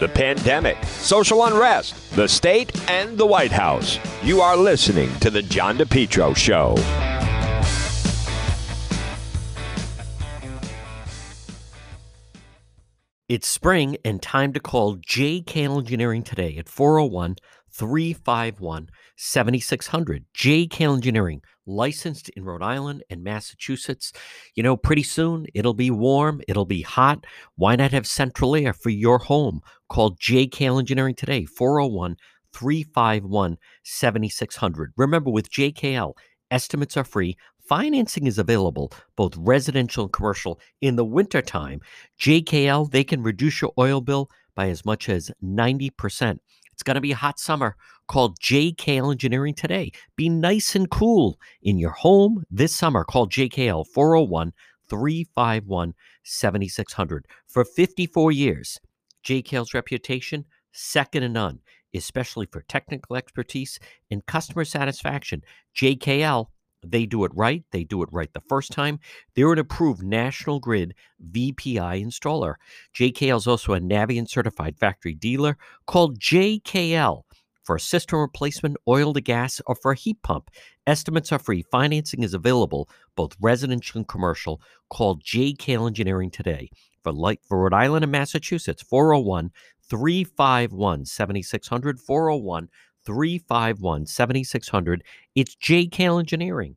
the pandemic, social unrest, the state, and the White House. You are listening to The John DePetro Show. It's spring and time to call JK Engineering today at 401 351 7600. JK Engineering, licensed in Rhode Island and Massachusetts. You know, pretty soon it'll be warm, it'll be hot. Why not have central air for your home? Call JK Engineering today, 401 351 7600. Remember, with JKL, estimates are free. Financing is available, both residential and commercial. In the wintertime, JKL, they can reduce your oil bill by as much as 90%. It's going to be a hot summer. Call JKL Engineering today. Be nice and cool in your home this summer. Call JKL 401 351 7600. For 54 years, JKL's reputation, second to none, especially for technical expertise and customer satisfaction. JKL they do it right. They do it right the first time. They're an approved National Grid VPI installer. JKL is also a Navien certified factory dealer. called JKL for a system replacement, oil to gas, or for a heat pump. Estimates are free. Financing is available, both residential and commercial. Call JKL Engineering today. For, light, for Rhode Island and Massachusetts, 401 351 7600. 401 351 7600. It's JKL Engineering.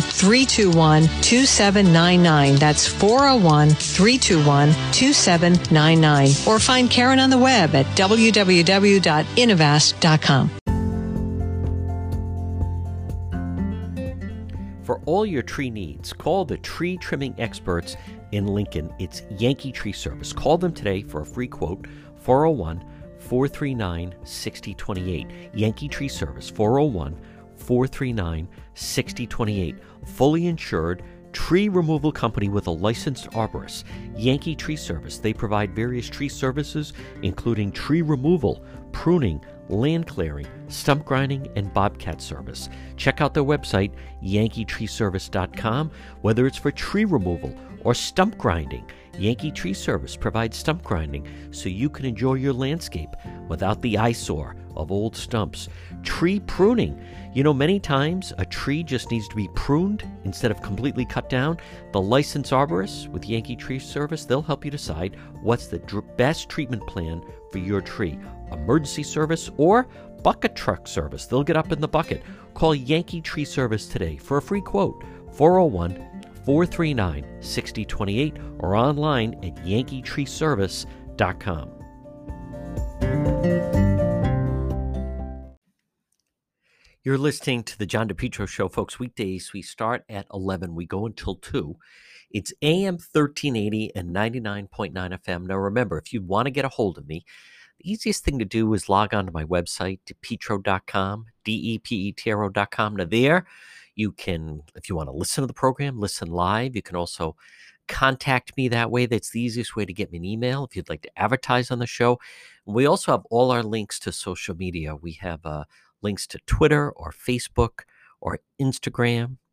321 2799. That's 401 321 2799. Or find Karen on the web at www.innovast.com. For all your tree needs, call the tree trimming experts in Lincoln. It's Yankee Tree Service. Call them today for a free quote 401 439 6028. Yankee Tree Service 401 439 6028. Fully insured tree removal company with a licensed arborist. Yankee Tree Service. They provide various tree services, including tree removal, pruning, land clearing, stump grinding, and bobcat service. Check out their website, yankeetreeservice.com, whether it's for tree removal or stump grinding. Yankee Tree Service provides stump grinding so you can enjoy your landscape without the eyesore of old stumps. Tree pruning. You know, many times a tree just needs to be pruned instead of completely cut down. The licensed arborist with Yankee Tree Service, they'll help you decide what's the dr- best treatment plan for your tree. Emergency service or bucket truck service. They'll get up in the bucket. Call Yankee Tree Service today for a free quote 401 439 6028 or online at yankeetreeservice.com. You're listening to the John DePetro Show, folks. Weekdays, we start at 11. We go until 2. It's AM 1380 and 99.9 FM. Now, remember, if you want to get a hold of me, the easiest thing to do is log on to my website, depetro.com, D-E-P-E-T-R-O.com. Now, there you can, if you want to listen to the program, listen live. You can also contact me that way. That's the easiest way to get me an email if you'd like to advertise on the show. We also have all our links to social media. We have uh, links to Twitter or Facebook or Instagram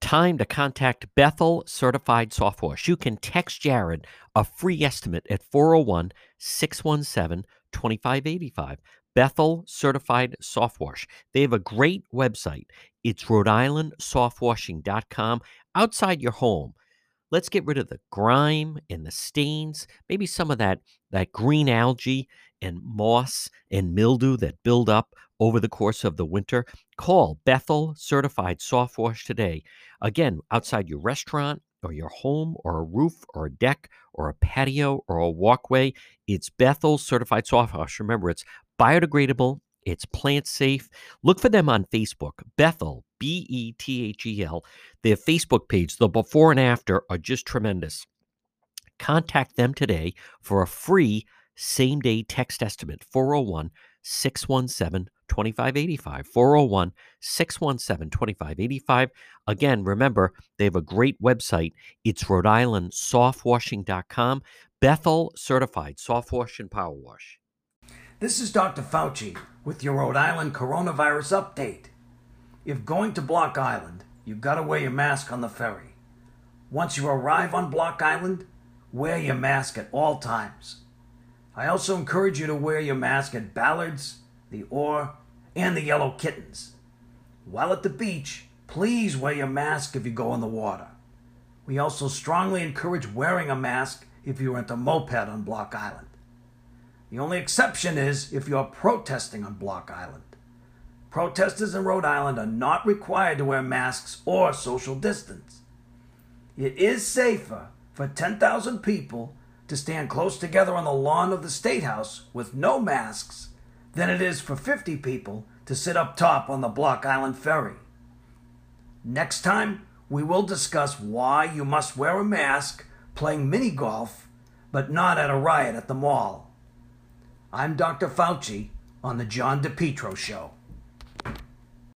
Time to contact Bethel Certified Soft Wash. You can text Jared a free estimate at 401 617 2585. Bethel Certified Soft Wash. They have a great website. It's Rhode Island Softwashing.com. Outside your home, Let's get rid of the grime and the stains, maybe some of that that green algae and moss and mildew that build up over the course of the winter. Call Bethel Certified Soft Wash today. Again, outside your restaurant or your home or a roof or a deck or a patio or a walkway, it's Bethel Certified Soft Wash. Remember, it's biodegradable it's plant safe. Look for them on Facebook, Bethel, B E T H E L. Their Facebook page, the before and after, are just tremendous. Contact them today for a free same day text estimate 401 617 2585. 401 617 2585. Again, remember, they have a great website. It's Rhode Island softwashing.com. Bethel certified soft wash and power wash. This is Dr. Fauci with your Rhode Island coronavirus update. If going to Block Island, you've got to wear your mask on the ferry. Once you arrive on Block Island, wear your mask at all times. I also encourage you to wear your mask at Ballards, the Oar, and the Yellow Kittens. While at the beach, please wear your mask if you go in the water. We also strongly encourage wearing a mask if you rent a moped on Block Island. The only exception is if you're protesting on Block Island. Protesters in Rhode Island are not required to wear masks or social distance. It is safer for 10,000 people to stand close together on the lawn of the State House with no masks than it is for 50 people to sit up top on the Block Island ferry. Next time, we will discuss why you must wear a mask playing mini golf, but not at a riot at the mall. I'm Dr. Fauci on the John DePetro Show.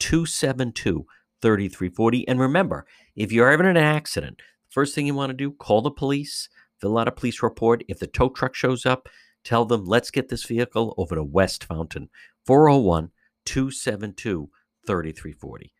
272 3340. And remember, if you're ever in an accident, first thing you want to do, call the police, fill out a police report. If the tow truck shows up, tell them, let's get this vehicle over to West Fountain, 401 272 3340.